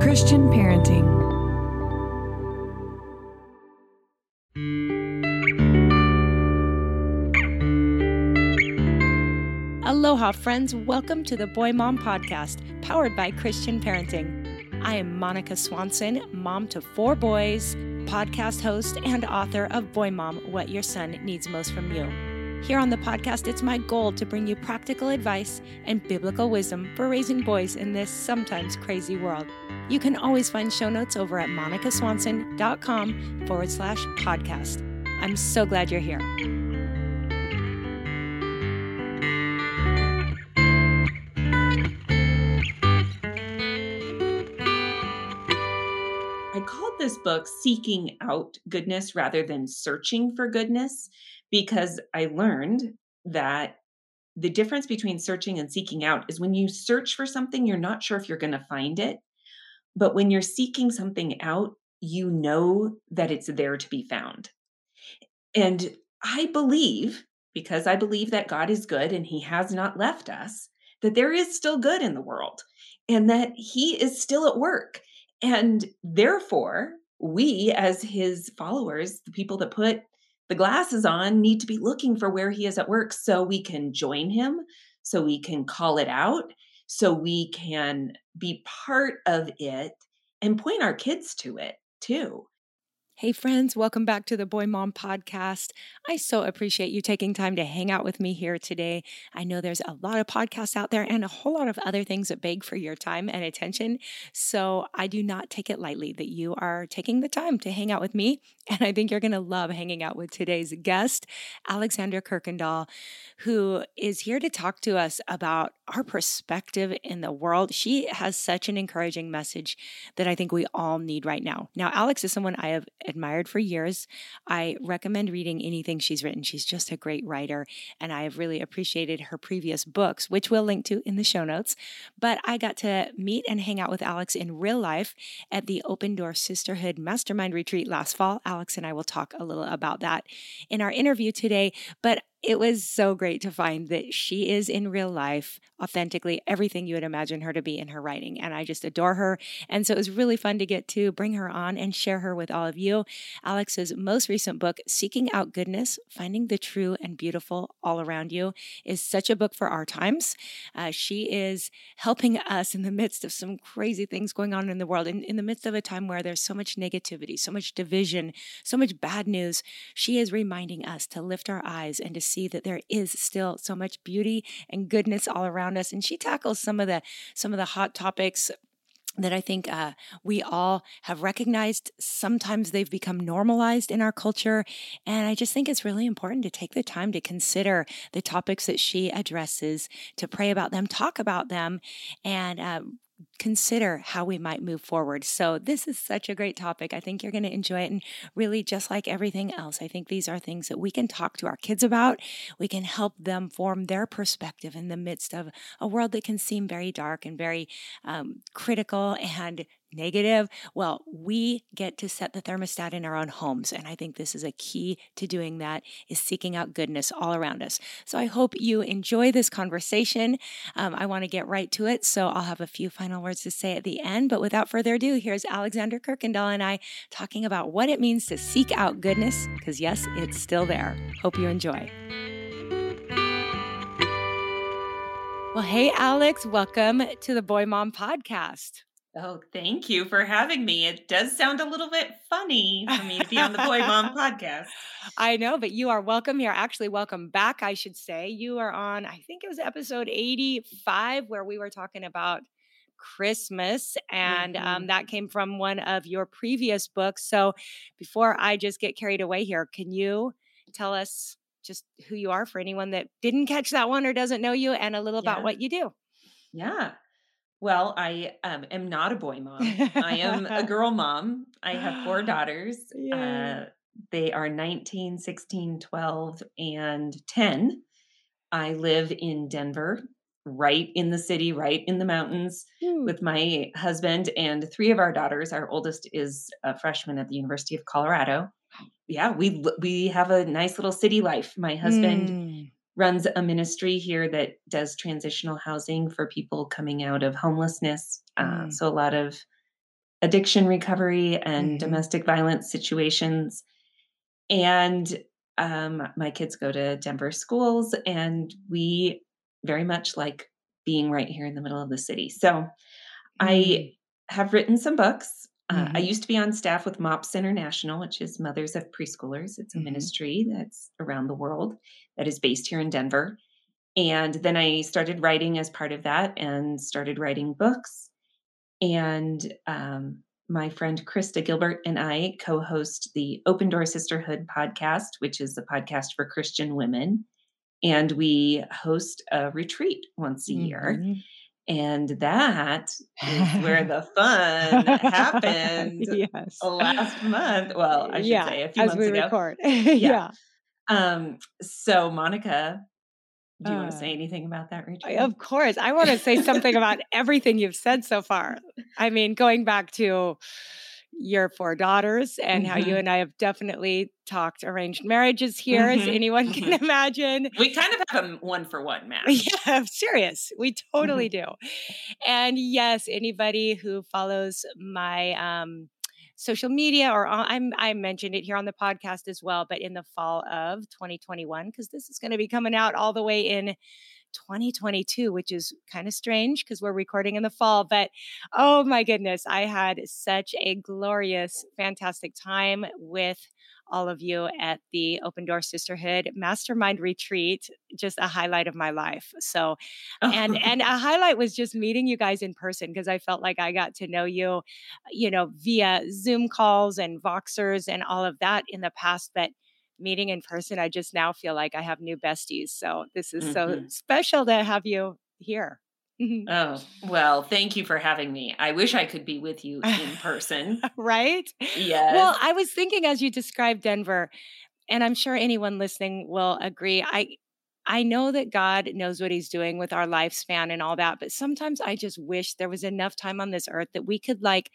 Christian Parenting. Aloha, friends. Welcome to the Boy Mom Podcast, powered by Christian Parenting. I am Monica Swanson, mom to four boys, podcast host, and author of Boy Mom What Your Son Needs Most from You. Here on the podcast, it's my goal to bring you practical advice and biblical wisdom for raising boys in this sometimes crazy world. You can always find show notes over at monicaswanson.com forward slash podcast. I'm so glad you're here. I called this book Seeking Out Goodness rather than Searching for Goodness because I learned that the difference between searching and seeking out is when you search for something, you're not sure if you're going to find it. But when you're seeking something out, you know that it's there to be found. And I believe, because I believe that God is good and he has not left us, that there is still good in the world and that he is still at work. And therefore, we as his followers, the people that put the glasses on need to be looking for where he is at work so we can join him, so we can call it out, so we can be part of it and point our kids to it too. Hey, friends, welcome back to the Boy Mom Podcast. I so appreciate you taking time to hang out with me here today. I know there's a lot of podcasts out there and a whole lot of other things that beg for your time and attention. So I do not take it lightly that you are taking the time to hang out with me. And I think you're going to love hanging out with today's guest, Alexandra Kuykendall, who is here to talk to us about our perspective in the world. She has such an encouraging message that I think we all need right now. Now, Alex is someone I have admired for years. I recommend reading anything she's written. She's just a great writer, and I have really appreciated her previous books, which we'll link to in the show notes. But I got to meet and hang out with Alex in real life at the Open Door Sisterhood Mastermind Retreat last fall. Alex and I will talk a little about that in our interview today. But it was so great to find that she is in real life authentically everything you would imagine her to be in her writing. And I just adore her. And so it was really fun to get to bring her on and share her with all of you. Alex's most recent book, Seeking Out Goodness Finding the True and Beautiful All Around You, is such a book for our times. Uh, she is helping us in the midst of some crazy things going on in the world, in, in the midst of a time where there's so much negativity, so much division, so much bad news. She is reminding us to lift our eyes and to see that there is still so much beauty and goodness all around us. And she tackles some of the some of the hot topics that I think uh, we all have recognized. Sometimes they've become normalized in our culture. And I just think it's really important to take the time to consider the topics that she addresses, to pray about them, talk about them, and uh, consider how we might move forward. So, this is such a great topic. I think you're going to enjoy it. And really, just like everything else, I think these are things that we can talk to our kids about. We can help them form their perspective in the midst of a world that can seem very dark and very um, critical and negative, well, we get to set the thermostat in our own homes. And I think this is a key to doing that is seeking out goodness all around us. So I hope you enjoy this conversation. Um, I want to get right to it. So I'll have a few final words to say at the end. But without further ado, here's Alexandra Kuykendall and I talking about what it means to seek out goodness, because yes, it's still there. Hope you enjoy. Well, hey, Alex, welcome to the Boy Mom Podcast. Oh, thank you for having me. It does sound a little bit funny for me to be on the Boy Mom podcast. I know, but you are welcome here. Actually, welcome back, I should say. You are on, I think it was episode 85, where we were talking about Christmas. And um, Mhm. that came from one of your previous books. So before I just get carried away here, can you tell us just who you are for anyone that didn't catch that one or doesn't know you and a little about Yeah. what you do? Yeah. Well, I um, am not a boy mom. I am a girl mom. I have four daughters. Yay. Uh, they are 19, 16, 12, and 10. I live in Denver, right in the city, right in the mountains Ooh. with my husband and three of our daughters. Our oldest is a freshman at the University of Colorado. Yeah, we we have a nice little city life. My husband Mm. runs a ministry here that does transitional housing for people coming out of homelessness. Uh, Mm. so a lot of addiction recovery and Mhm. domestic violence situations. And um, my kids go to Denver schools, and we very much like being right here in the middle of the city. So I Mm. have written some books. Uh, I Mhm. used to be on staff with MOPS International, which is Mothers of Preschoolers. It's a Mhm. ministry that's around the world that is based here in Denver. And then I started writing as part of that and started writing books. And um, my friend Krista Gilbert and I co host the Open Door Sisterhood podcast, which is a podcast for Christian women. And we host a retreat once a year. Mhm. And that is where the fun happened yes. last month. Well, I should yeah, say a few as months we ago. record. yeah. Um, so Monica, do you want to Uh, say anything about that I- retreat? Of course. I want to say something about everything you've said so far. I mean, going back to your four daughters and how you Mhm. and I have definitely talked arranged marriages here, as Mhm, anyone can imagine. We kind of have a one for one match. Yeah, I'm serious. We totally Mm-hmm. do. And yes, anybody who follows my um, social media or I'm, I mentioned it here on the podcast as well, but in the fall of 2021, because this is going to be coming out all the way in 2022, which is kind of strange because we're recording in the fall. But oh my goodness, I had such a glorious, fantastic time with all of you at the Open Door Sisterhood Mastermind Retreat. Just a highlight of my life. So, and and a highlight was just meeting you guys in person because I felt like I got to know you, you know, via Zoom calls and Voxers and all of that in the past, but meeting in person, I just now feel like I have new besties. So this is so Mhm. special to have you here. Oh, well, thank you for having me. I wish I could be with you in person. right? Yes. Well, I was thinking as you described Denver, and I'm sure anyone listening will agree. I I know that God knows what he's doing with our lifespan and all that, but sometimes I just wish there was enough time on this earth that we could like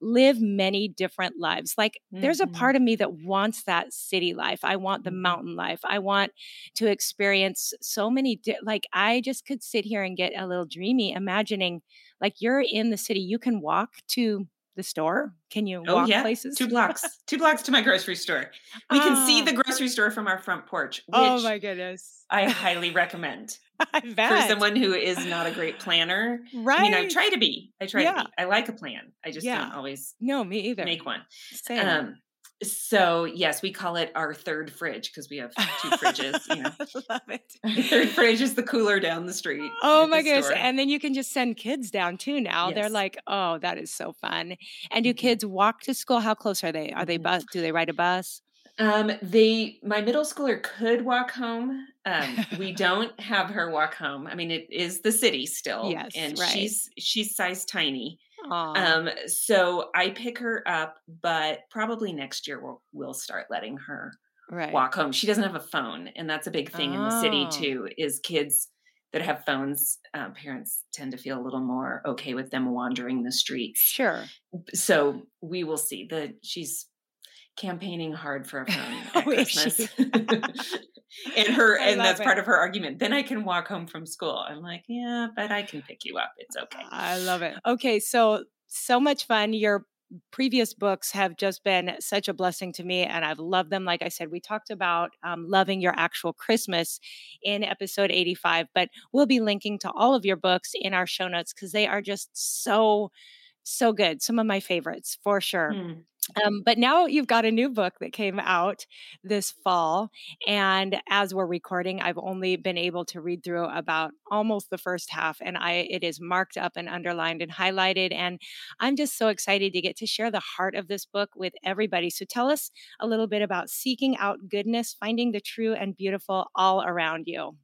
live many different lives. Like there's a Mhm. part of me that wants that city life. I want the Mhm. mountain life. I want to experience so many di- like I just could sit here and get a little dreamy imagining like you're in the city, you can walk to the store. Can you Oh walk yeah, places? two blocks, two blocks to my grocery store. We can see Ah. the grocery store from our front porch, which Oh my goodness. I highly recommend for someone who is not a great planner. right? I mean, I try to be. I try Yeah. to be. I like a plan. I just Yeah. don't always No, me either. make one. Same. Um, so yes, we call it our third fridge because we have two fridges. You know, Love it. the third fridge is the cooler down the street. Oh my goodness. store. And then you can just send kids down too now. They're like, oh, that is so fun. And do Mhm. kids walk to school? How close are they? Are they Mhm. bus? Do they ride a bus? Um, they my middle schooler could walk home. Um, we don't have her walk home. I mean, it is the city still, Yes, and right. she's she's size tiny. Aw. Um, so I pick her up, but probably next year we'll we'll start letting her right. walk home. She doesn't have a phone, and that's a big thing in the city Oh. too. Is kids that have phones, uh, parents tend to feel a little more okay with them wandering the streets. Sure. So we will see. The she's campaigning hard for a phone at Oh? Christmas. and her I and that's love part of her argument. Then I can walk home from school. I'm like, yeah, but I can pick you up. It's okay. I love it. Okay, so so much fun. Your previous books have just been such a blessing to me, and I've loved them. Like I said, we talked about um, loving your actual Christmas in episode 85, but we'll be linking to all of your books in our show notes because they are just so So good. Some of my favorites for sure. Mm. Um, but now you've got a new book that came out this fall. And as we're recording, I've only been able to read through about almost the first half. And I it is marked up and underlined and highlighted. And I'm just so excited to get to share the heart of this book with everybody. So tell us a little bit about seeking out goodness, finding the true and beautiful all around you.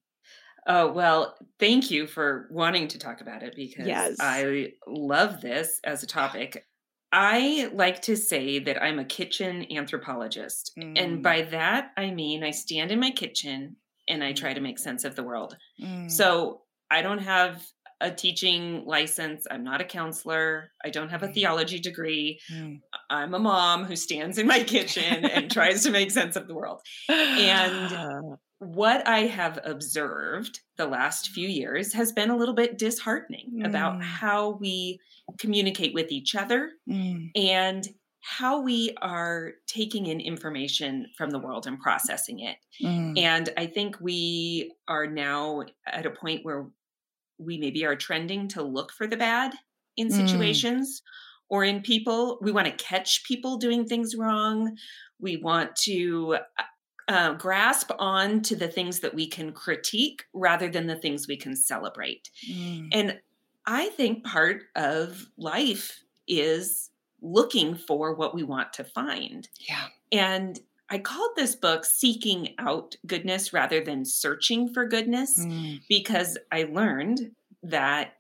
Oh, well, thank you for wanting to talk about it because Yes. I love this as a topic. I like to say that I'm a kitchen anthropologist. And Mm, by that, I mean I stand in my kitchen and I mm, try to make sense of the world. mm, So I don't have a teaching license. I'm not a counselor. I don't have a mm, theology degree. mm. I'm a mom who stands in my kitchen and tries to make sense of the world. And what I have observed the last few years has been a little bit disheartening about Mm, how we communicate with each other mm, and how we are taking in information from the world and processing it. mm, And I think we are now at a point where we maybe are trending to look for the bad in mm, situations or in people. We want to catch people doing things wrong. We want to uh, grasp on to the things that we can critique rather than the things we can celebrate. mm. And I think part of life is looking for what we want to find. Yeah. And I called this book Seeking Out Goodness rather than Searching for Goodness Mm, because I learned that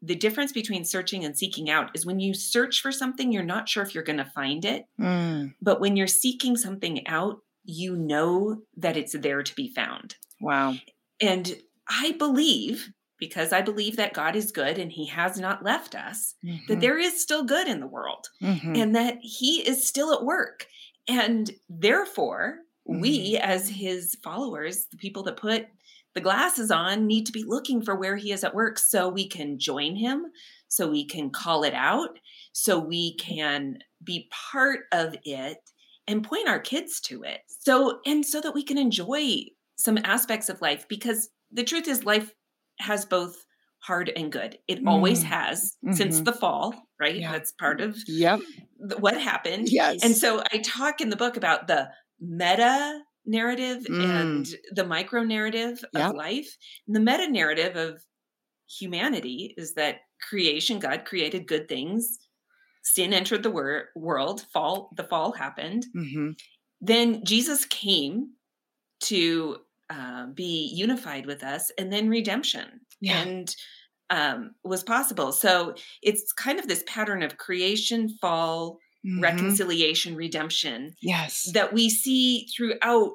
the difference between searching and seeking out is when you search for something, you're not sure if you're going to find it. mm. But when you're seeking something out, you know that it's there to be found. Wow. And I believe, because I believe that God is good and he has not left us, that Mhm, there is still good in the world mhm, and that he is still at work. And therefore, we, as his followers, the people that put the glasses on, need to be looking for where he is at work so we can join him, so we can call it out, so we can be part of it and point our kids to it. So, and so that we can enjoy some aspects of life because the truth is, life has both hard and good. It always Mm, has since mhm. the fall, right? Yeah. That's part of Yep. th- what happened. Yes. And so I talk in the book about the meta narrative Mm. and the micro narrative Yep. of life. And the meta narrative of humanity is that creation, God created good things. Sin entered the wor- world, fall, the fall happened. Mhm. Then Jesus came to uh, be unified with us, and then redemption Yeah. and um, was possible. So it's kind of this pattern of creation, fall, Mhm. reconciliation, redemption Yes. that we see throughout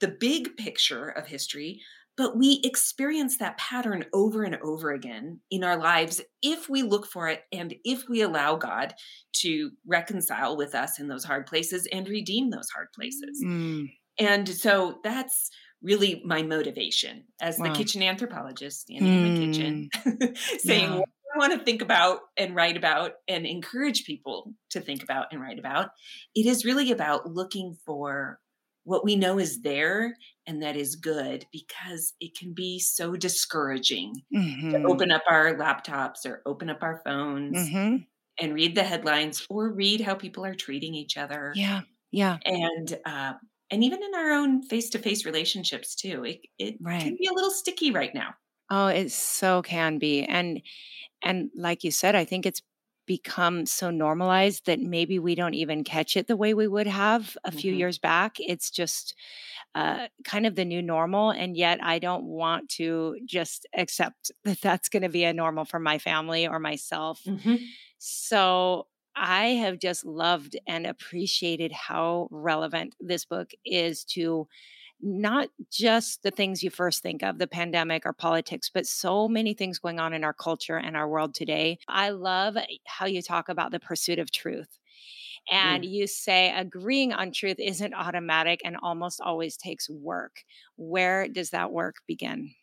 the big picture of history, but we experience that pattern over and over again in our lives if we look for it and if we allow God to reconcile with us in those hard places and redeem those hard places. Mm, And so that's really my motivation as the kitchen anthropologist standing in my kitchen saying Yeah. what I want to think about and write about and encourage people to think about and write about. It is really about looking for what we know is there and that is good because it can be so discouraging to mhm, open up our laptops or open up our phones mhm. and read the headlines or read how people are treating each other Yeah. Yeah. and uh, and even in our own face-to-face relationships too it, it Right. can be a little sticky right now Oh, it so can be. And and like you said, I think it's become so normalized that maybe we don't even catch it the way we would have a few Mhm. years back. It's just uh, kind of the new normal. And yet I don't want to just accept that that's going to be a normal for my family or myself. Mhm. So I have just loved and appreciated how relevant this book is to not just the things you first think of, the pandemic or politics, but so many things going on in our culture and our world today. I love eh, how you talk about the pursuit of truth. And mm. you say agreeing on truth isn't automatic and almost always takes work. Where does that work begin?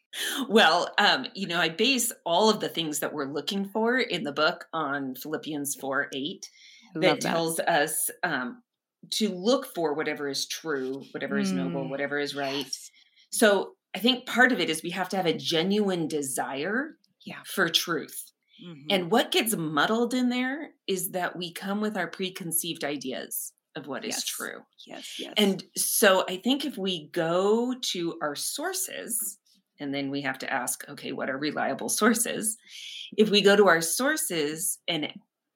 Well, um, you know, I base all of the things that we're looking for in the book on Philippians 4 8 that that. tells us um, to look for whatever is true, whatever is noble, Mm. whatever is right. Yes. So I think part of it is we have to have a genuine desire Yeah. for truth. Mhm. And what gets muddled in there is that we come with our preconceived ideas of what is Yes. true. yes, yes. And so I think if we go to our sources, and then we have to ask, okay, what are reliable sources? If we go to our sources and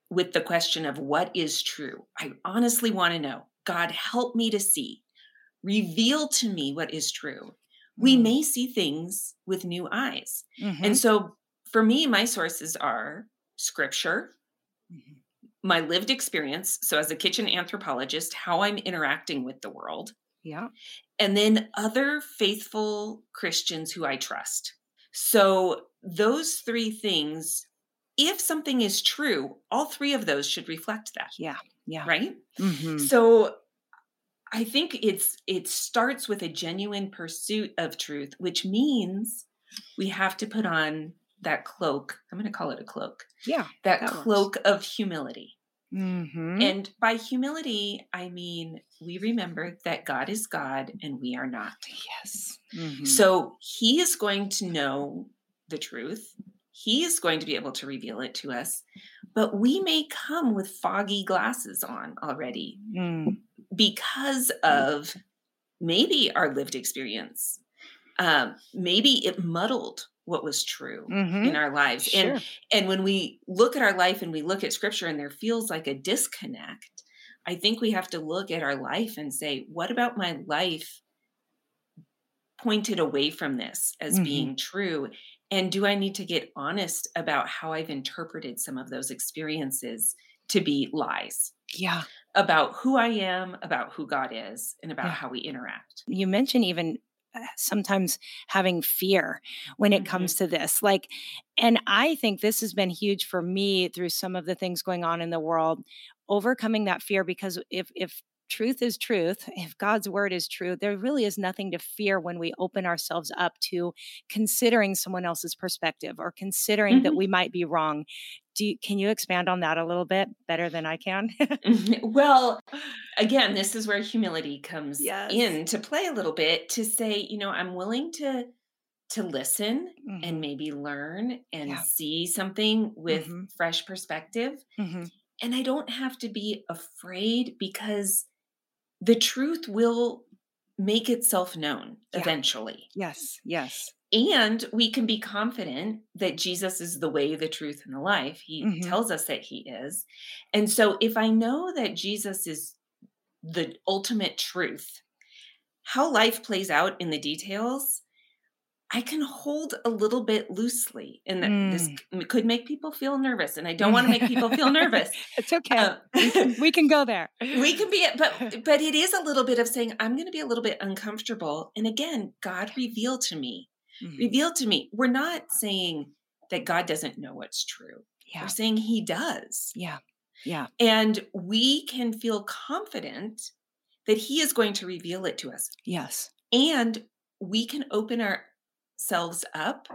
with the question of what is true, I honestly want to know, God, help me to see, reveal to me what is true. We Mm. may see things with new eyes. Mhm. And so for me, my sources are scripture, Mhm. my lived experience. So, as a kitchen anthropologist, how I'm interacting with the world, yeah. And then other faithful Christians who I trust. So, those three things, if something is true, all three of those should reflect that, Yeah. Yeah. right? Mhm. So, I think it's it starts with a genuine pursuit of truth, which means we have to put on that cloak. I'm going to call it a cloak. Yeah. That, That works. cloak of humility. Mhm. And by humility, I mean we remember that God is God and we are not. yes. Mhm. So he is going to know the truth. He is going to be able to reveal it to us, but we may come with foggy glasses on already Mm. because of maybe our lived experience. Um, maybe it muddled what was true Mhm. in our lives. And Sure. and when we look at our life and we look at scripture and there feels like a disconnect, I think we have to look at our life and say, what about my life pointed away from this as Mhm. being true? And do I need to get honest about how I've interpreted some of those experiences to be lies Yeah. about who I am, about who God is, and about Yeah. how we interact? You mentioned even sometimes having fear when it Mhm. comes to this. Like, and I think this has been huge for me through some of the things going on in the world, overcoming that fear because if, if, Truth is truth. If God's word is true, there really is nothing to fear when we open ourselves up to considering someone else's perspective or considering that Mhm. we might be wrong. Do you, can you expand on that a little bit better than I can? well, again, this is where humility comes Yes. in to play a little bit to say, you know, I'm willing to to listen Mhm. and maybe learn and Yeah. see something with Mhm. fresh perspective. Mhm. And I don't have to be afraid because the truth will make itself known Yeah. eventually. Yes, yes. And we can be confident that Jesus is the way, the truth, and the life. He Mhm. tells us that he is. And so if I know that Jesus is the ultimate truth, how life plays out in the details, I can hold a little bit loosely. And that this Mm. could make people feel nervous. And I don't want to make people feel nervous. It's okay. Uh, we, can, we can go there. we can be but but it is a little bit of saying i'm going to be a little bit uncomfortable and again god revealed to me Mhm. revealed to me. We're not saying that god doesn't know what's true. Yeah, we're saying he does. Yeah, yeah. and we can feel confident that he is going to reveal it to us. Yes. and we can open ourselves up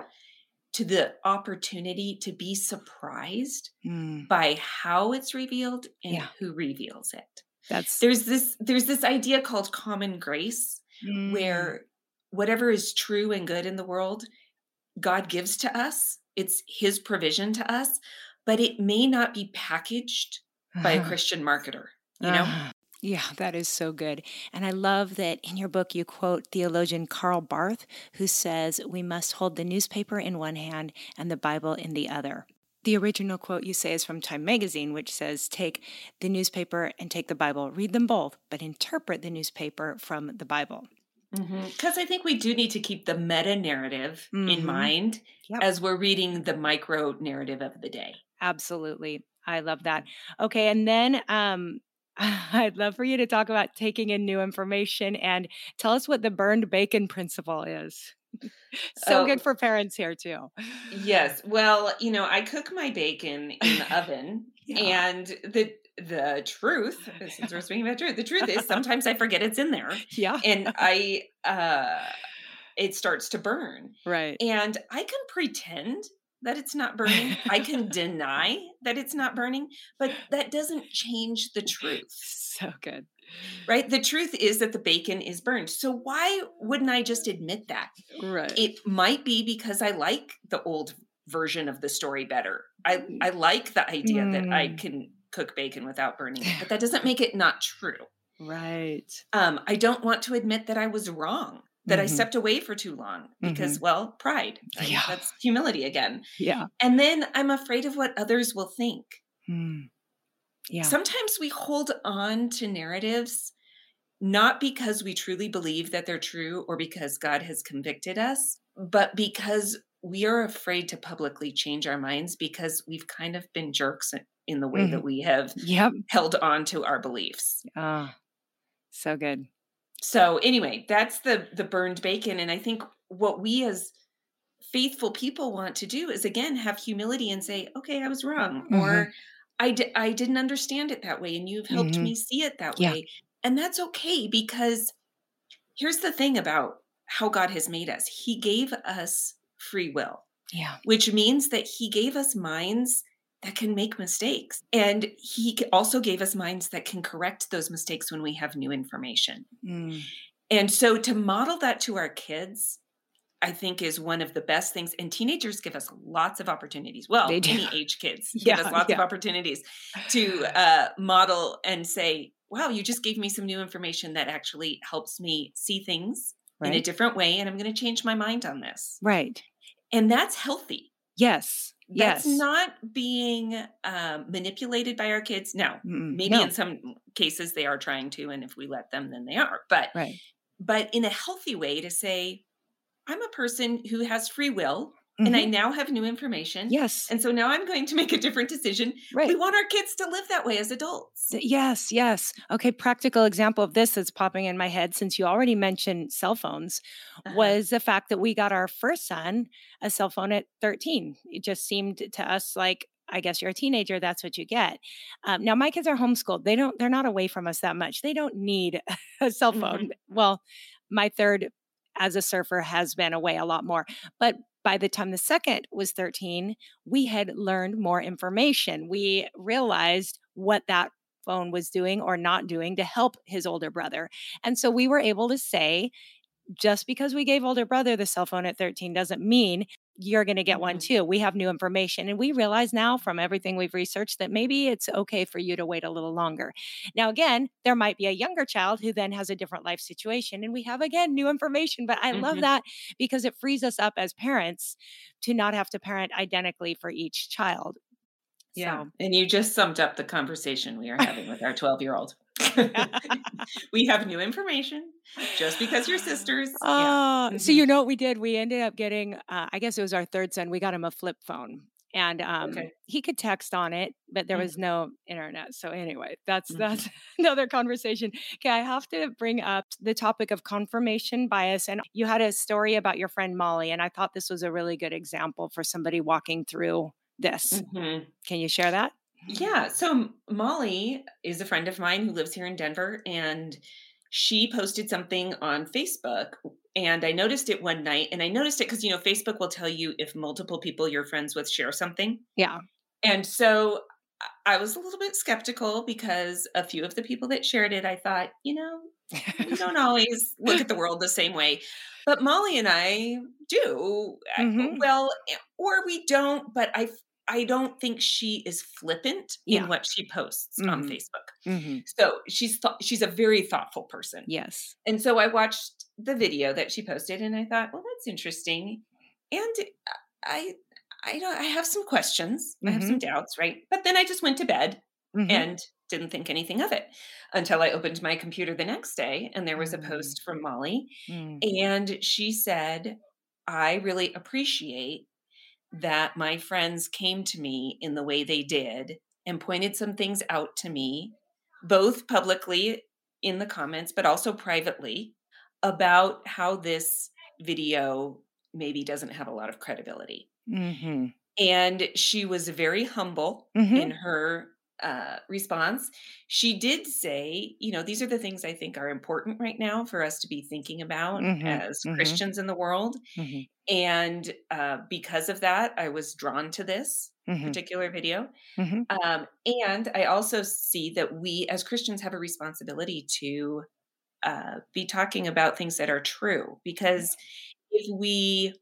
to the opportunity to be surprised Mm, by how it's revealed and Yeah. who reveals it. That's there's this there's this idea called common grace Mm, where whatever is true and good in the world god gives to us it's his provision to us but it may not be packaged by a christian marketer you know Uh-huh. Yeah, that is so good. And I love that in your book you quote theologian Karl Barth, who says, We must hold the newspaper in one hand and the Bible in the other. The original quote you say is from Time magazine, which says, Take the newspaper and take the Bible, read them both, but interpret the newspaper from the Bible. Because i think we do need to keep the meta narrative Mhm. in mind Yep. as we're reading the micro narrative of the day Absolutely. I love that. Okay. And then um, I'd love for you to talk about taking in new information and tell us what the burned bacon principle is. so Oh. good for parents here, too. yes well you know i cook my bacon in the oven Yeah. and the the truth since we're speaking about truth the truth is sometimes i forget it's in there Yeah. and I uh it starts to burn. right. And I can pretend that it's not burning. I can deny that it's not burning, but that doesn't change the truth. So good. Right? The truth is that the bacon is burned. So why wouldn't I just admit that? Right. It might be because I like the old version of the story better I I like the idea mm. that I Mm. can cook bacon without burning it, but that doesn't make it not true. Right. Um, I don't want to admit that I was wrong, that I Mhm. stepped away for too long because, well, pride. right? Yeah. That's humility again. Yeah. And then I'm afraid of what others will think. Mm. Yeah. Sometimes we hold on to narratives not because we truly believe that they're true or because God has convicted us, but because we are afraid to publicly change our minds because we've kind of been jerks in the way Mhm. that we have yep. held on to our beliefs. Ah, so good. So anyway, that's the the burned bacon and I think what we as faithful people want to do is again have humility and say, "Okay, I was wrong," Mhm. or I di- I didn't understand it that way and you've helped Mhm. me see it that Yeah. way. And that's okay because here's the thing about how God has made us. He gave us free will, Yeah. which means that he gave us minds that can make mistakes. And he also gave us minds that can correct those mistakes when we have new information. Mm. And so to model that to our kids, I think is one of the best things. And teenagers give us lots of opportunities. Well, any age kids give us lots of opportunities to uh, model and say, wow, you just gave me some new information that actually helps me see things in a different way. And I'm going to change my mind on this. Right. And that's healthy. Yes. That's yes. not being um, manipulated by our kids. Now, maybe No. in some cases they are trying to. And if we let them, then they are. But Right. but in a healthy way to say, I'm a person who has free will and I Mhm. now have new information. Yes. And so now I'm going to make a different decision. Right. We want our kids to live that way as adults. Yes, yes. Okay, practical example of this that's popping in my head since you already mentioned cell phones Uh-huh. was the fact that we got our first son a cell phone at 13. It just seemed to us like I guess you're a teenager, that's what you get. Um, now my kids are homeschooled. They don't they're not away from us that much. They don't need a cell Mhm. phone. Well, my third as a surfer has been away a lot more. But by the time the second was 13, we had learned more information. We realized what that phone was doing or not doing to help his older brother. And so we were able to say, just because we gave older brother the cell phone at 13 doesn't mean you're going to get one Mhm. too. We have new information. And we realize now from everything we've researched that maybe it's okay for you to wait a little longer. Now, again, there might be a younger child who then has a different life situation. And we have, again, new information. But I love Mhm. that because it frees us up as parents to not have to parent identically for each child. Yeah. So, And you just summed up the conversation we are having with our 12 year old. we have new information just because you're sisters. yeah. Oh, so Mhm. you know what we did? We ended up getting, uh, I guess it was our third son. We got him a flip phone, and um, Okay. he could text on it, but there Mm. was no internet. So anyway, that's Mhm. that's another conversation. Okay, I have to bring up the topic of confirmation bias, and you had a story about your friend Molly, and I thought this was a really good example for somebody walking through this. Mhm. Can you share that? Yeah. So Molly is a friend of mine who lives here in Denver, and she posted something on Facebook. And I noticed it one night, and I noticed it because, you know, Facebook will tell you if multiple people you're friends with share something. Yeah. And so I- was a little bit skeptical because a few of the people that shared it, I thought, you know, we don't always look at the world the same way. But Molly and I do. Mhm. Well, eh, or we don't, but I I don't think she is flippant Yeah. in what she posts on Mhm. Facebook. hmm So she's thought she's a very thoughtful person. Yes. And so I watched the video that she posted and I thought, well, that's interesting. And I I don't I have some questions. I have some doubts, right? But then I just went to bed Mhm. and didn't think anything of it until I opened my computer the next day and there was a Mm. post from Molly Mm. and she said, I really appreciate that my friends came to me in the way they did and pointed some things out to me, both publicly in the comments, but also privately, about how this video maybe doesn't have a lot of credibility. Mhm. And she was very humble Mhm. in her uh, response. She did say, you know, these are the things I think are important right now for us to be thinking about Mhm, as mhm. Christians in the world. Mhm. And uh, because of that, I was drawn to this Mhm. particular video. Mhm. Um, and I also see that we as Christians have a responsibility to uh, be talking about things that are true because if we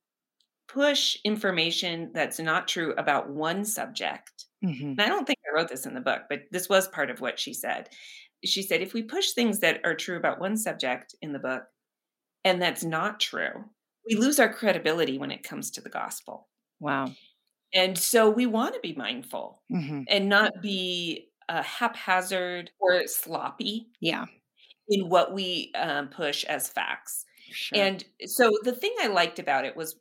push information that's not true about one subject, Mhm. and I don't think I wrote this in the book, but this was part of what she said. She said, if we push things that are true about one subject in the book and that's not true, we lose our credibility when it comes to the gospel. Wow. And so we want to be mindful Mhm. and not be uh, haphazard or sloppy Yeah. in what we um, push as facts. Sure. And so the thing I liked about it was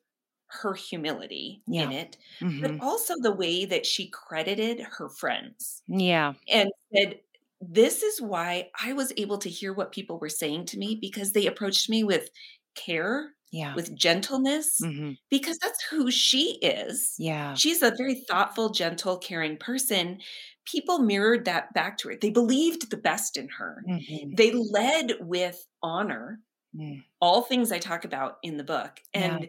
her humility Yeah. in it, Mhm. but also the way that she credited her friends Yeah. and said, This is why I was able to hear what people were saying to me because they approached me with care, Yeah. with gentleness, Mhm. because that's who she is. Yeah. She's a very thoughtful, gentle, caring person. People mirrored that back to her. They believed the best in her. Mhm. They led with honor, Mm. all things I talk about in the book. Yeah.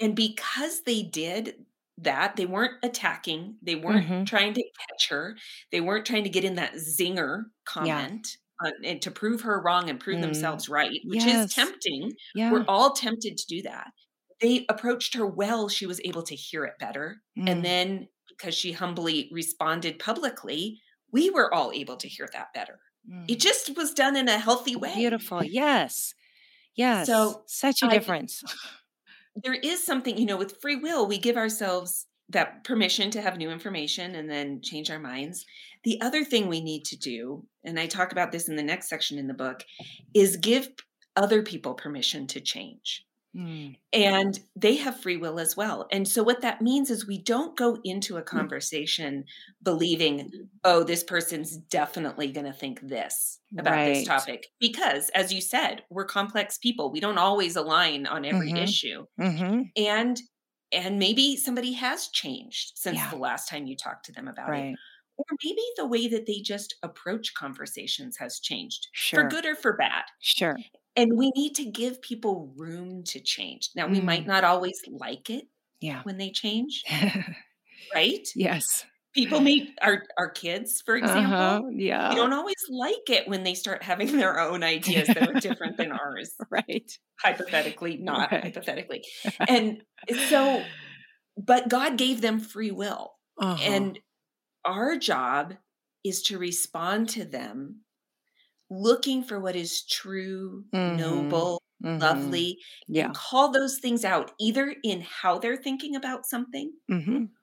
And because they did that, they weren't attacking, they weren't Mhm. trying to catch her, they weren't trying to get in that zinger comment on, and to prove her wrong and prove Mm. themselves right, which Yes. is tempting. Yeah. We're all tempted to do that. They approached her well, she was able to hear it better. Mm. And then because she humbly responded publicly, we were all able to hear that better. Mm. It just was done in a healthy way. Beautiful. Yes. Yes. So, such a I- difference. There is something, you know, with free will, we give ourselves that permission to have new information and then change our minds. The other thing we need to do, and I talk about this in the next section in the book, is give other people permission to change. Mm. and they have free will as well. And so what that means is we don't go into a conversation believing, oh, this person's definitely going to think this about Right. this topic because as you said, we're complex people. We don't always align on every Mhm. issue. hmm And and maybe somebody has changed since Yeah. the last time you talked to them about it. Or maybe the way that they just approach conversations has changed Sure. for good or for bad. Sure. And we need to give people room to change. Now, we might Mm. not always like it Yeah. when they change, right? yes. People meet our, our kids, for example. Uh-huh. We Yeah. don't always like it when they start having their own ideas that are different than ours, Right. hypothetically, not Right. hypothetically. And so, but God gave them free will. Uh-huh. And our job is to respond to them looking for what is true, Mhm. noble, Mhm. lovely, Yeah. call those things out either in how they're thinking about something hmm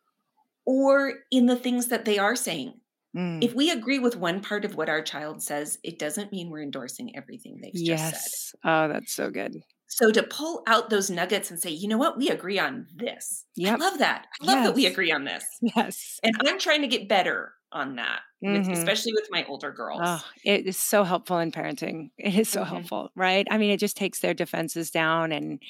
or in the things that they are saying. Mm. If we agree with one part of what our child says, it doesn't mean we're endorsing everything they've just said. yes. Oh, that's so good. So to pull out those nuggets and say, you know what, we agree on this. Yep. I love that. I love that we agree on this. Yes. And I'm trying to get better on that, with, Mhm. especially with my older girls. Oh, it is so helpful in parenting. It is so Mhm. helpful, right? I mean, it just takes their defenses down. And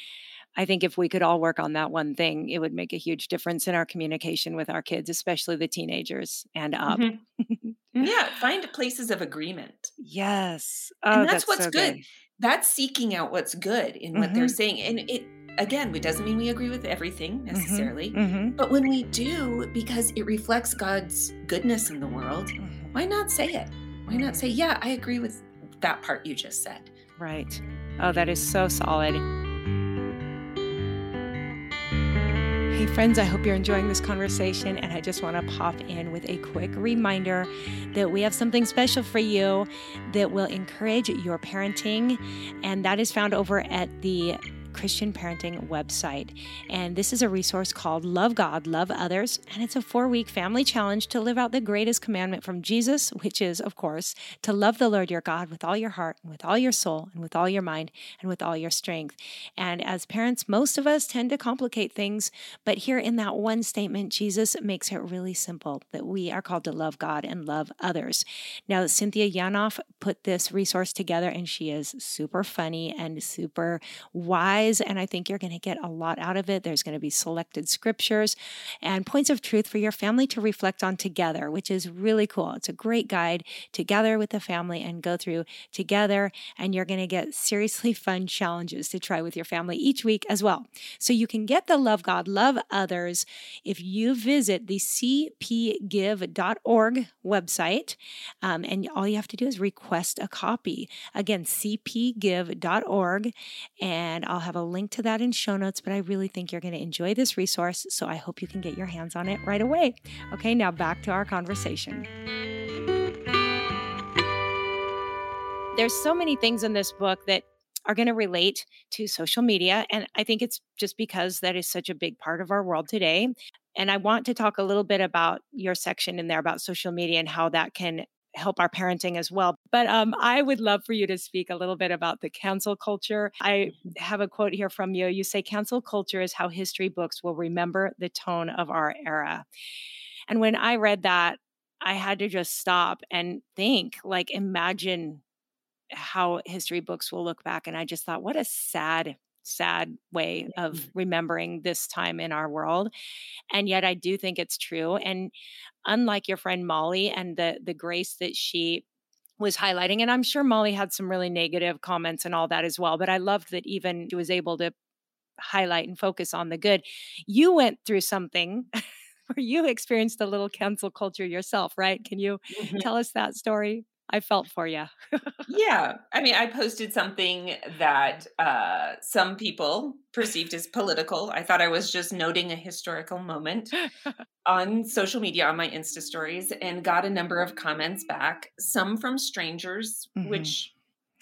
I think if we could all work on that one thing, it would make a huge difference in our communication with our kids, especially the teenagers and up. Mhm. yeah, find places of agreement. Yes. Oh, and that's, what's so good. That's seeking out what's good in what they're Mhm. saying. And it again, it doesn't mean we agree with everything necessarily. hmm But when we do, because it reflects God's goodness in the world, why not say it? Why not say, yeah, I agree with that part you just said? Right. Oh, that is so solid. Hey, friends, I hope you're enjoying this conversation. And I just want to pop in with a quick reminder that we have something special for you that will encourage your parenting. And that is found over at the Christian Parenting website. And this is a resource called Love God, Love Others. And it's a four week family challenge to live out the greatest commandment from Jesus, which is, of course, to love the Lord your God with all your heart, and with all your soul, and with all your mind, and with all your strength. And as parents, most of us tend to complicate things. But here in that one statement, Jesus makes it really simple that we are called to love God and love others. Now, Cynthia Yanof put this resource together, and she is super funny and super wise. And I think you're going to get a lot out of it. There's going to be selected scriptures and points of truth for your family to reflect on together, which is really cool. It's a great guide together with the family and go through together. And you're going to get seriously fun challenges to try with your family each week as well. So you can get the Love God, Love Others if you visit the cpgive.org website. Um, and all you have to do is request a copy. Again, cpgive.org. And I'll have have a link to that in show notes, but I really think you're going to enjoy this resource. So I hope you can get your hands on it right away. Okay, now back to our conversation. There's so many things in this book that are going to relate to social media. And I think it's just because that is such a big part of our world today. And I want to talk a little bit about your section in there about social media and how that can help our parenting as well. But um, I would love for you to speak a little bit about the cancel culture. I mm-hmm. have a quote here from you. You say, cancel culture is how history books will remember the tone of our era. And when I read that, I had to just stop and think, like, imagine how history books will look back. And I just thought, what a sad, sad way of mm-hmm. remembering this time in our world. And yet I do think it's true. And unlike your friend Molly and the the grace that she was highlighting, and I'm sure Molly had some really negative comments and all that as well. But I loved that even she was able to highlight and focus on the good. You went through something where you experienced a little cancel culture yourself, right? Can you mm-hmm. tell us that story? I felt for you. yeah. I mean, I posted something that uh, some people perceived as political. I thought I was just noting a historical moment on social media on my Insta stories and got a number of comments back, some from strangers, mm-hmm. which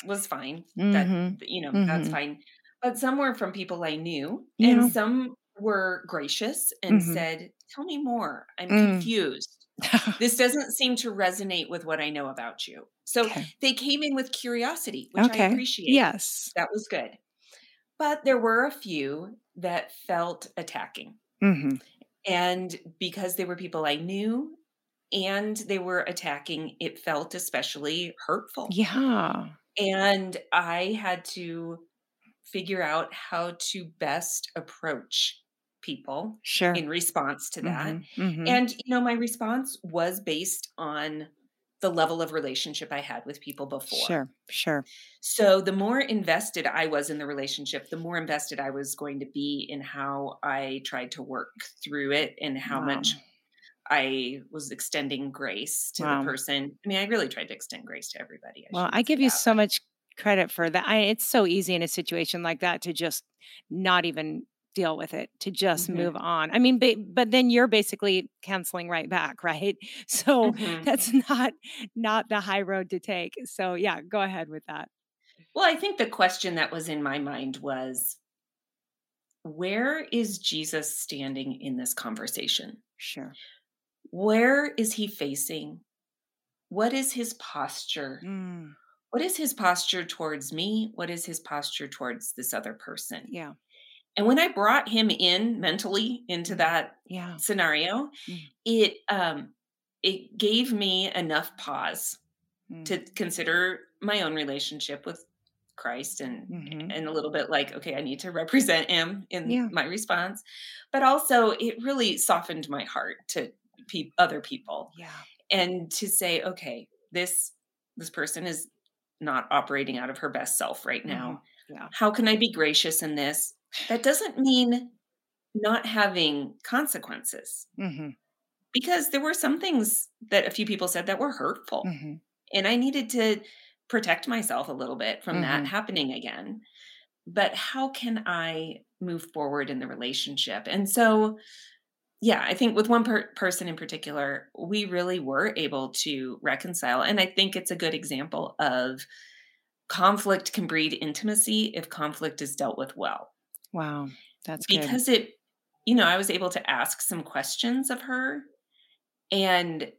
was fine. Mm-hmm. That, you know, mm-hmm. that's fine. But some were from people I knew, yeah. and some were gracious and mm-hmm. said, Tell me more. I'm mm. confused this doesn't seem to resonate with what I know about you. So okay. they came in with curiosity, which okay. I appreciate. Yes. That was good. But there were a few that felt attacking. Mm-hmm. And because they were people I knew and they were attacking, it felt especially hurtful. Yeah. And I had to figure out how to best approach people sure. in response to that. Mm-hmm, mm-hmm. And, you know, my response was based on the level of relationship I had with people before. Sure, sure. So the more invested I was in the relationship, the more invested I was going to be in how I tried to work through it and how wow. much I was extending grace to wow. the person. I mean, I really tried to extend grace to everybody. I well, I give you so much credit for that. I, it's so easy in a situation like that to just not even deal with it to just mm-hmm. move on. I mean, but, but then you're basically canceling right back, right? So mm-hmm. that's not not the high road to take. So yeah, go ahead with that. Well, I think the question that was in my mind was where is Jesus standing in this conversation? Sure. Where is he facing? What is his posture? Mm. What is his posture towards me? What is his posture towards this other person? Yeah. And when I brought him in mentally into that yeah. scenario, mm. it um it gave me enough pause mm. to consider my own relationship with Christ and mm-hmm. and a little bit like okay I need to represent him in yeah. my response but also it really softened my heart to pe- other people yeah and to say okay this this person is not operating out of her best self right now mm-hmm. yeah. how can I be gracious in this that doesn't mean not having consequences. Mm-hmm. Because there were some things that a few people said that were hurtful. Mm-hmm. And I needed to protect myself a little bit from mm-hmm. that happening again. But how can I move forward in the relationship? And so, yeah, I think with one per- person in particular, we really were able to reconcile. And I think it's a good example of conflict can breed intimacy if conflict is dealt with well. Wow. That's because good. it, you know, I was able to ask some questions of her and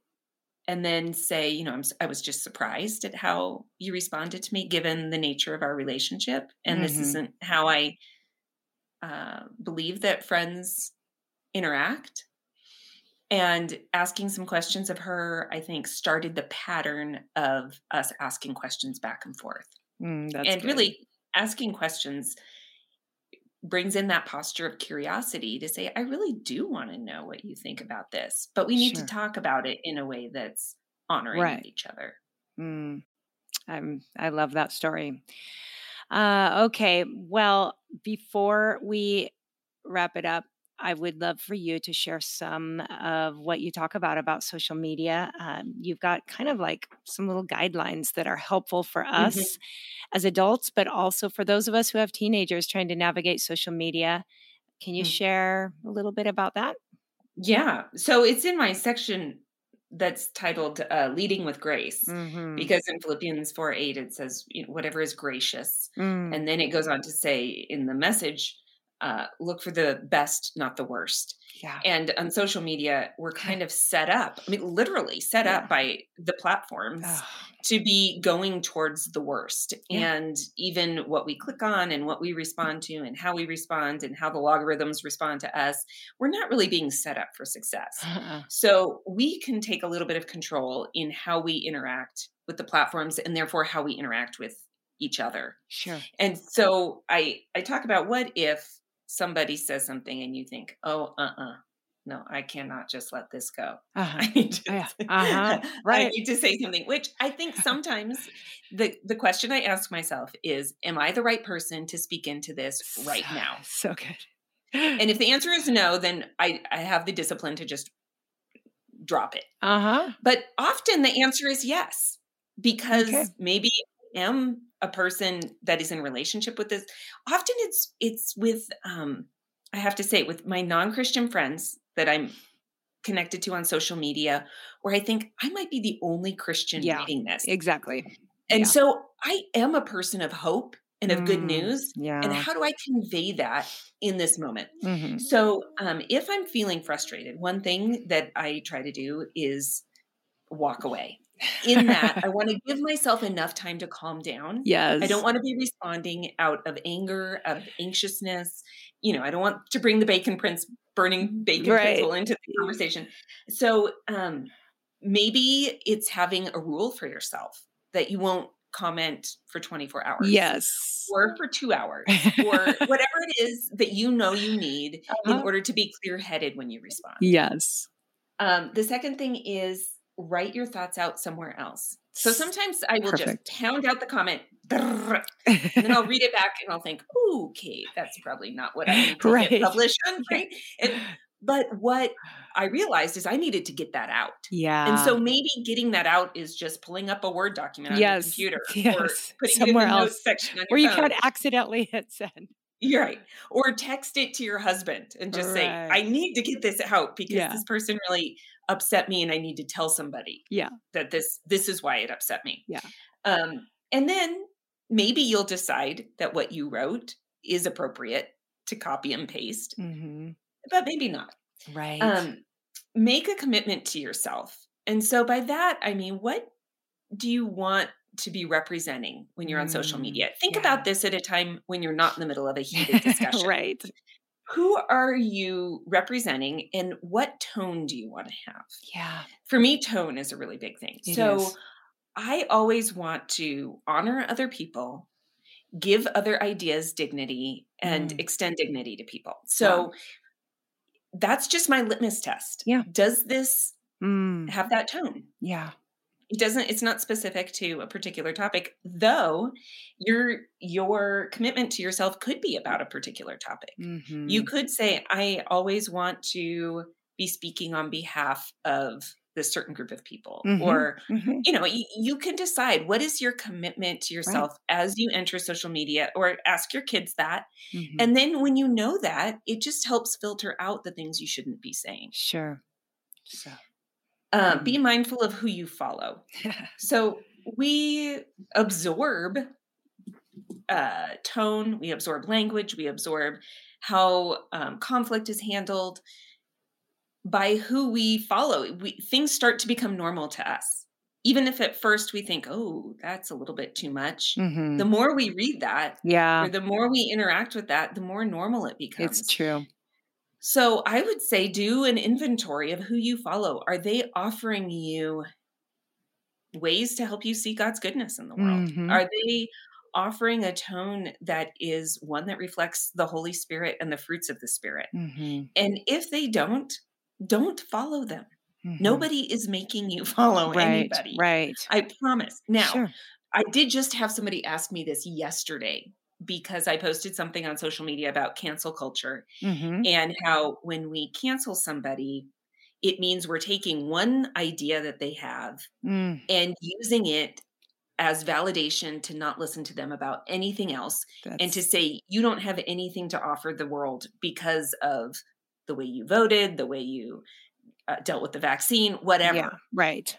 and then say, you know, I'm, I was just surprised at how you responded to me given the nature of our relationship. And mm-hmm. this isn't how I uh, believe that friends interact. And asking some questions of her, I think, started the pattern of us asking questions back and forth. Mm, and good. really asking questions brings in that posture of curiosity to say, I really do want to know what you think about this, but we need sure. to talk about it in a way that's honoring right. each other. Mm. I'm, I love that story. Uh, okay. Well, before we wrap it up, I would love for you to share some of what you talk about about social media. Um, you've got kind of like some little guidelines that are helpful for Mhm. us as adults, but also for those of us who have teenagers trying to navigate social media. Can you Mm. share a little bit about that? Yeah. So it's in my section that's titled uh, Leading with Grace. Mm-hmm. Because in Philippians 4 8, it says, you know, whatever is gracious. Mm. And then it goes on to say in the message, uh, look for the best, not the worst. Yeah. And on social media, we're kind of set up, I mean, literally set Yeah. up by the platforms to be going towards the worst. Yeah. And even what we click on and what we respond to and how we respond and how the logarithms respond to us, we're not really being set up for success. Uh-uh. So we can take a little bit of control in how we interact with the platforms and therefore how we interact with each other. Sure. And so I I talk about what if somebody says something and you think, "Oh, uh-uh. No, I cannot just let this go. Uh-huh. I need to, Yeah. Uh-huh. I need to say something." Which I think sometimes the the question I ask myself is, "Am I the right person to speak into this right So- now?" So good. And if the answer is no, then I I have the discipline to just drop it. uh-huh. But often the answer is yes, because Okay. maybe I am a person that is in relationship with this. Often it's it's with um I have to say with my non-Christian friends that I'm connected to on social media where I think I might be the only Christian Yeah. reading this. Exactly. And yeah. so I am a person of hope and of good Mm, news. Yeah. And how do I convey that in this moment? Mhm. So, um, if I'm feeling frustrated, one thing that I try to do is walk away. In that, I want to give myself enough time to calm down. yes. I don't want to be responding out of anger, of anxiousness. You know, I don't want to bring the bacon prince, burning bacon Right. principle into the conversation. So, um, maybe it's having a rule for yourself that you won't comment for 24 hours Yes. or for two hours or whatever it is that you know you need in Uh-huh. order to be clear headed when you respond. Yes. Um, the second thing is write your thoughts out somewhere else. So sometimes I will Perfect. just pound out the comment, and then I'll read it back and I'll think, okay, that's probably not what I need to Right. hit publish on." Right? And, but what I realized is I needed to get that out. yeah. And so maybe getting that out is just pulling up a Word document on Yes, your computer or putting somewhere it in the else notes section on where you phone. can't accidentally hit send. You're right. Or text it to your husband and just say, I need to get this out because Yeah. this person really upset me and I need to tell somebody Yeah. that this this is why it upset me. Yeah. Um, and then maybe you'll decide that what you wrote is appropriate to copy and paste, hmm but maybe not. Right. Um, make a commitment to yourself. And so by that I mean what do you want to be representing when you're on social Mm, media? Think yeah. about this at a time when you're not in the middle of a heated discussion right. Who are you representing and what tone do you want to have? Yeah. For me, tone is a really big thing. It so is. I always want to honor other people, give other ideas dignity, and Mm. extend dignity to people. So that's just my litmus test. Yeah. Does this Mm, have that tone? yeah. It doesn't it's not specific to a particular topic, though your your commitment to yourself could be about a particular topic. hmm You could say, I always want to be speaking on behalf of this certain group of people. Mhm. Or, hmm you know, you, you can decide what is your commitment to yourself as you enter social media, or ask your kids that. hmm And then when you know that, it just helps filter out the things you shouldn't be saying. Sure. So. Uh, Mm. Be mindful of who you follow. So we absorb uh, tone, we absorb language, we absorb how um, conflict is handled by who we follow. We, things start to become normal to us. Even if at first we think, oh, that's a little bit too much. hmm The more we read that, yeah. or the more we interact with that, the more normal it becomes. It's true. So I would say do an inventory of who you follow. Are they offering you ways to help you see God's goodness in the world? Mhm. Are they offering a tone that is one that reflects the Holy Spirit and the fruits of the Spirit? hmm And if they don't, don't follow them. hmm Nobody is making you follow Right. anybody. Right. I promise. Now, sure. I did just have somebody ask me this yesterday because I posted something on social media about cancel culture Mhm. and how when we cancel somebody, it means we're taking one idea that they have Mm, and using it as validation to not listen to them about anything else and to say you don't have anything to offer the world because of the way you voted, the way you uh, dealt with the vaccine, whatever. yeah, right.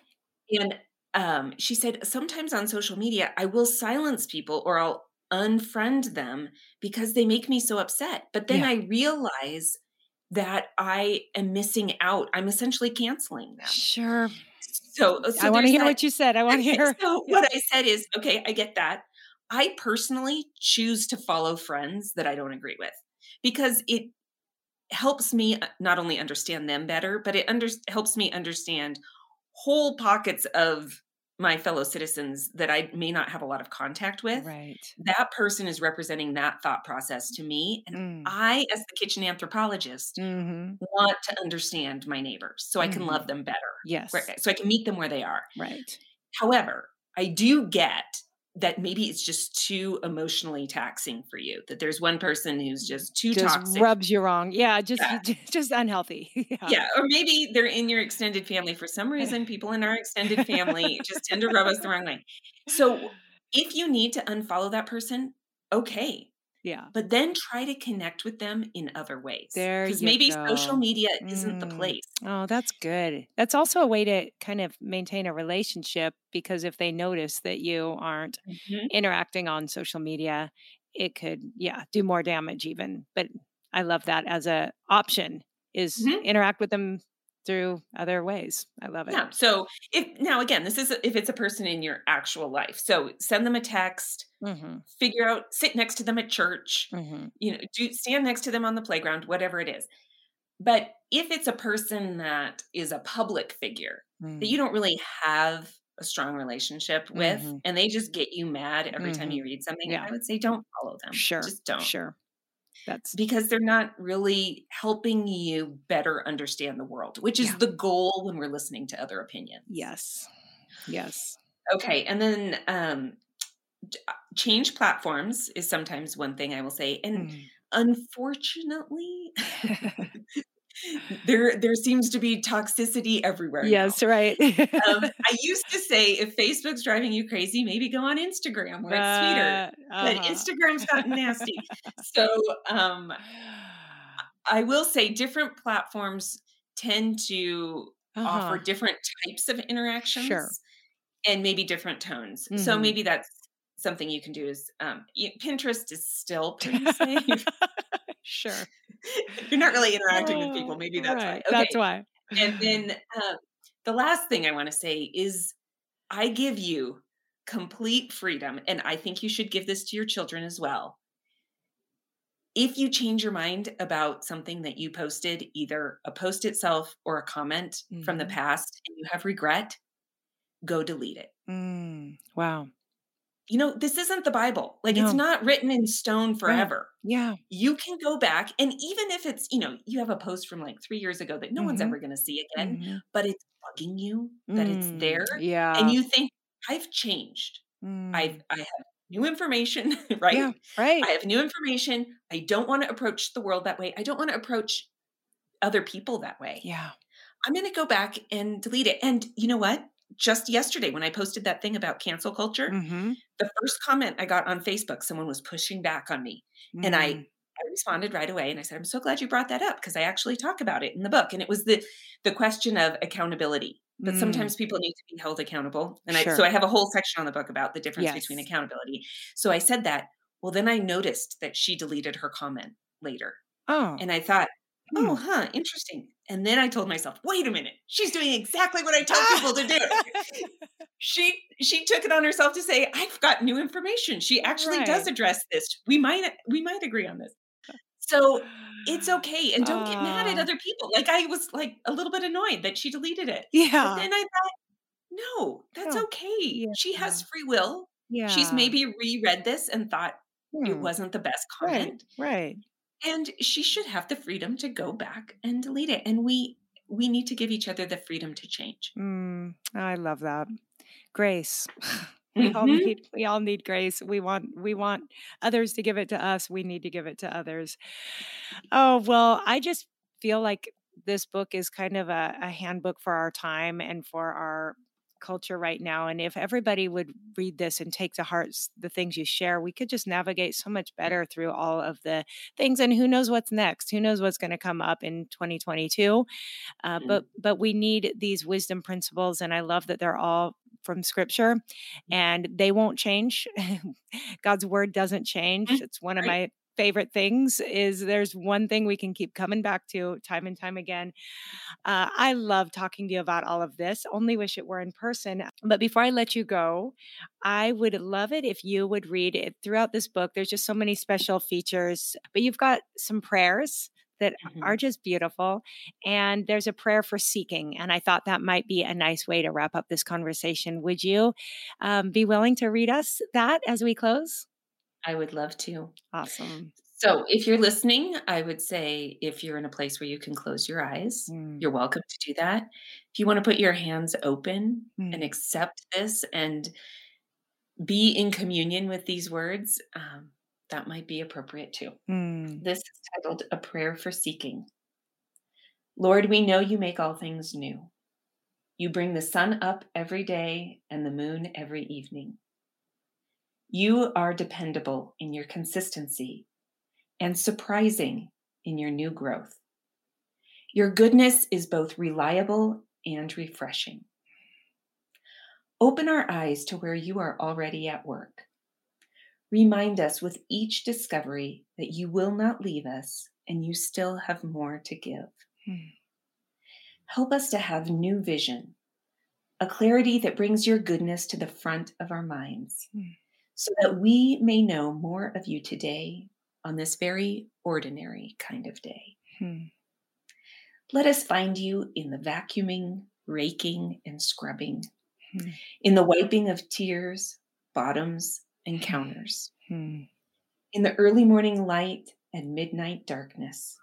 And um, she said, sometimes on social media, I will silence people or I'll unfriend them because they make me so upset. But then Yeah. I realize that I am missing out. I'm essentially canceling them. Sure. So, uh, so I want to hear that- what you said. I want to hear. so Yeah. what I said is, okay, I get that. I personally choose to follow friends that I don't agree with because it helps me uh, not only understand them better, but it under- helps me understand whole pockets of my fellow citizens that I may not have a lot of contact with. Right. That person is representing that thought process to me. And Mm. I, as the kitchen anthropologist, hmm want to understand my neighbors so I can love them better, Yes. right? So I can meet them where they are. Right. However, I do get that maybe it's just too emotionally taxing for you. That there's one person who's just too Just toxic. rubs you wrong. Yeah. Just Yeah. just unhealthy. yeah. yeah, or maybe they're in your extended family for some reason. People in our extended family just tend to rub us the wrong way. So if you need to unfollow that person, okay, Yeah. but then try to connect with them in other ways. There because maybe social go. media isn't the Mm. place. Oh, that's good. That's also a way to kind of maintain a relationship because if they notice that you aren't Mhm. interacting on social media, it could, yeah, do more damage even. But I love that as a option is Mhm. interact with them through other ways. I love it. Yeah. So if now again, this is if it's a person in your actual life. So send them a text, hmm figure out, sit next to them at church, hmm you know, do stand next to them on the playground, whatever it is. But if it's a person that is a public figure Mm. that you don't really have a strong relationship with, Mhm. and they just get you mad every time Mhm. you read something, Yeah. I would say don't follow them. Sure. Just don't. Sure. That's Because they're not really helping you better understand the world, which is Yeah. the goal when we're listening to other opinions. yes. Yes. Okay, and then um, uh, change platforms is sometimes one thing I will say, and Mm. unfortunately, there there seems to be toxicity everywhere. now. yes, right. um, I used to say if Facebook's driving you crazy, maybe go on Instagram where it's sweeter. Uh, But uh-huh. Instagram's gotten nasty. So um, I will say different platforms tend to offer Uh-huh. different types of interactions and maybe different tones. So Mhm. maybe that's something you can do is um, Pinterest is still pretty safe. sure. You're not really interacting with people. Oh, Maybe that's right. why. Okay. That's why. and then um, the last thing I want to say is I give you complete freedom, and I think you should give this to your children as well. If you change your mind about something that you posted, either a post itself or a comment from the Mhm. past, and you have regret, go delete it. Mm, wow. You know, this isn't the Bible. Like, it's not written in stone forever. Yeah. You can go back, and even if it's, you know, you have a post from like three years ago that no one's Mhm. ever going to see again, Mhm. but it's bugging you that it's Mm, there, Yeah. and you think, I've changed. Mm, I've I have new information, right? Yeah. Right. I have new information. I don't want to approach the world that way. I don't want to approach other people that way. yeah. I'm going to go back and delete it. And you know what? Just yesterday, when I posted that thing about cancel culture, hmm the first comment I got on Facebook, someone was pushing back on me. And I I responded right away and I said, I'm so glad you brought that up because I actually talk about it in the book. And it was the the question of accountability. That Mm. sometimes people need to be held accountable. And I so I have a whole section on the book about the difference between accountability. So I said that. Well, then I noticed that she deleted her comment later. Oh. And I thought, Hmm. oh, huh, interesting. And then I told myself, wait a minute, she's doing exactly what I tell people to do. she she took it on herself to say, I've got new information. She actually does address this. We might we might agree on this. So it's okay. And don't get mad at other people. Like I was like a little bit annoyed that she deleted it. Yeah. then I thought, no, that's Oh, okay. She has free will. Yeah. She's maybe reread this and thought it Hmm. wasn't the best Right. comment. Right. And she should have the freedom to go back and delete it. And we we need to give each other the freedom to change. Mm, I love that. Grace, We all Mhm. need we all need grace. We want we want others to give it to us. We need to give it to others. Oh, well, I just feel like this book is kind of a, a handbook for our time and for our culture right now. And if everybody would read this and take to heart the things you share, we could just navigate so much better through all of the things. And who knows what's next? Who knows what's going to come up in 2022? Uh, Mhm. but but we need these wisdom principles, and I love that they're all from Scripture, and they won't change. God's word doesn't change. Mhm. It's one of my favorite things is there's one thing we can keep coming back to time and time again. Uh, i love talking to you about all of this only wish it were in person but before i let you go i would love it if you would read it throughout this book there's just so many special features but you've got some prayers that are Mhm. just beautiful and there's a prayer for seeking and i thought that might be a nice way to wrap up this conversation. Would you um, be willing to read us that as we close I would love to. awesome So, if you're listening, I would say if you're in a place where you can close your eyes, Mm, you're welcome to do that. If you want to put your hands open and mm, accept this and be in communion with these words, um, that might be appropriate too. mm, This is titled A Prayer for Seeking. Lord, we know you make all things new. You bring the sun up every day and the moon every evening. You are dependable in your consistency and surprising in your new growth. Your goodness is both reliable and refreshing. Open our eyes to where you are already at work. Remind us with each discovery that you will not leave us and you still have more to give. mm, Help us to have new vision, a clarity that brings your goodness to the front of our minds, Mm. So that we may know more of you today on this very ordinary kind of day. mm. Let us find you in the vacuuming, raking, and scrubbing, Mm. in the wiping of tears, bottoms, and counters, Mm. in the early morning light and midnight darkness,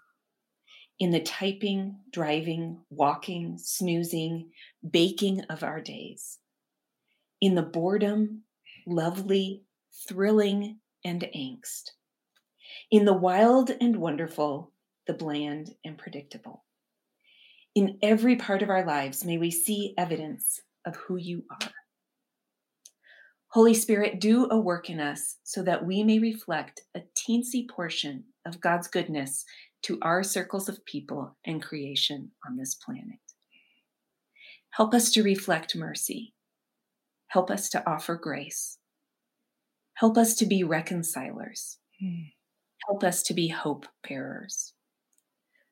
in the typing, driving, walking, snoozing, baking of our days, in the boredom, lovely, thrilling, and angst, in the wild and wonderful, the bland and predictable. In every part of our lives, may we see evidence of who you are. Holy Spirit, do a work in us so that we may reflect a teensy portion of God's goodness to our circles of people and creation on this planet. Help us to reflect mercy. Help us to offer grace. Help us to be reconcilers. Mm. Help us to be hope bearers.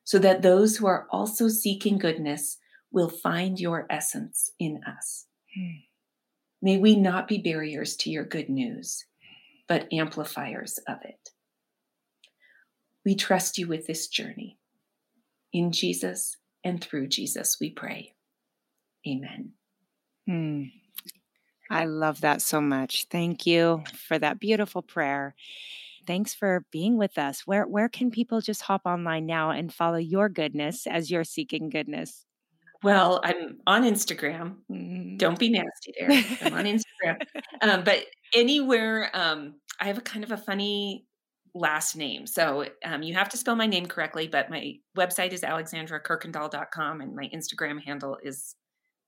So that those who are also seeking goodness will find your essence in us. Mm. May we not be barriers to your good news, but amplifiers of it. We trust you with this journey. In Jesus and through Jesus, we pray. Amen. Mm. I love that so much. Thank you for that beautiful prayer. Thanks for being with us. Where where can people just hop online now and follow your goodness as you're seeking goodness? Well, I'm on Instagram. Mm. Don't be nasty there. I'm on Instagram. um, but anywhere, um, I have a kind of a funny last name. So um, you have to spell my name correctly, but my website is alexandrakuykendall.com and my Instagram handle is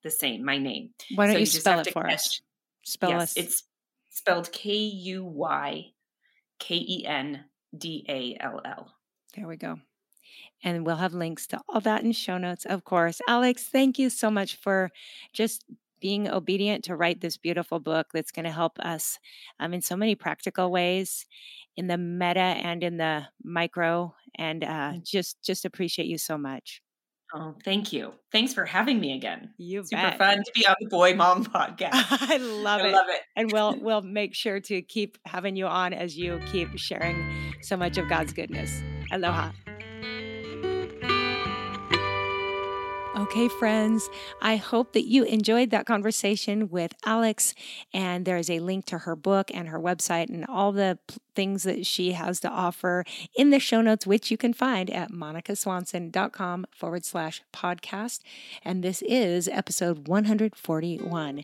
the same, my name. Why don't so you just spell it for us? Spell yes, us. it's spelled K U Y K E N D A L L. There we go. And we'll have links to all that in show notes, of course. Alex, thank you so much for just being obedient to write this beautiful book that's going to help us um, in so many practical ways in the meta and in the micro and uh, just just appreciate you so much Oh, thank you. Thanks for having me again. you Super bet. fun to be on the Boy Mom podcast. i love it. I it love it. and we'll we'll make sure to keep having you on as you keep sharing so much of god's goodness aloha Okay, friends, I hope that you enjoyed that conversation with Alex. And there is a link to her book and her website and all the things that she has to offer in the show notes, which you can find at monicaswanson.com forward slash podcast. And this is episode 141.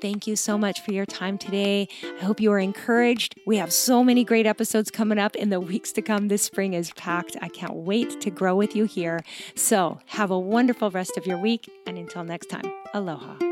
Thank you so much for your time today. I hope you are encouraged. We have so many great episodes coming up in the weeks to come. This spring is packed. I can't wait to grow with you here. So have a wonderful rest of your week. And until next time, aloha.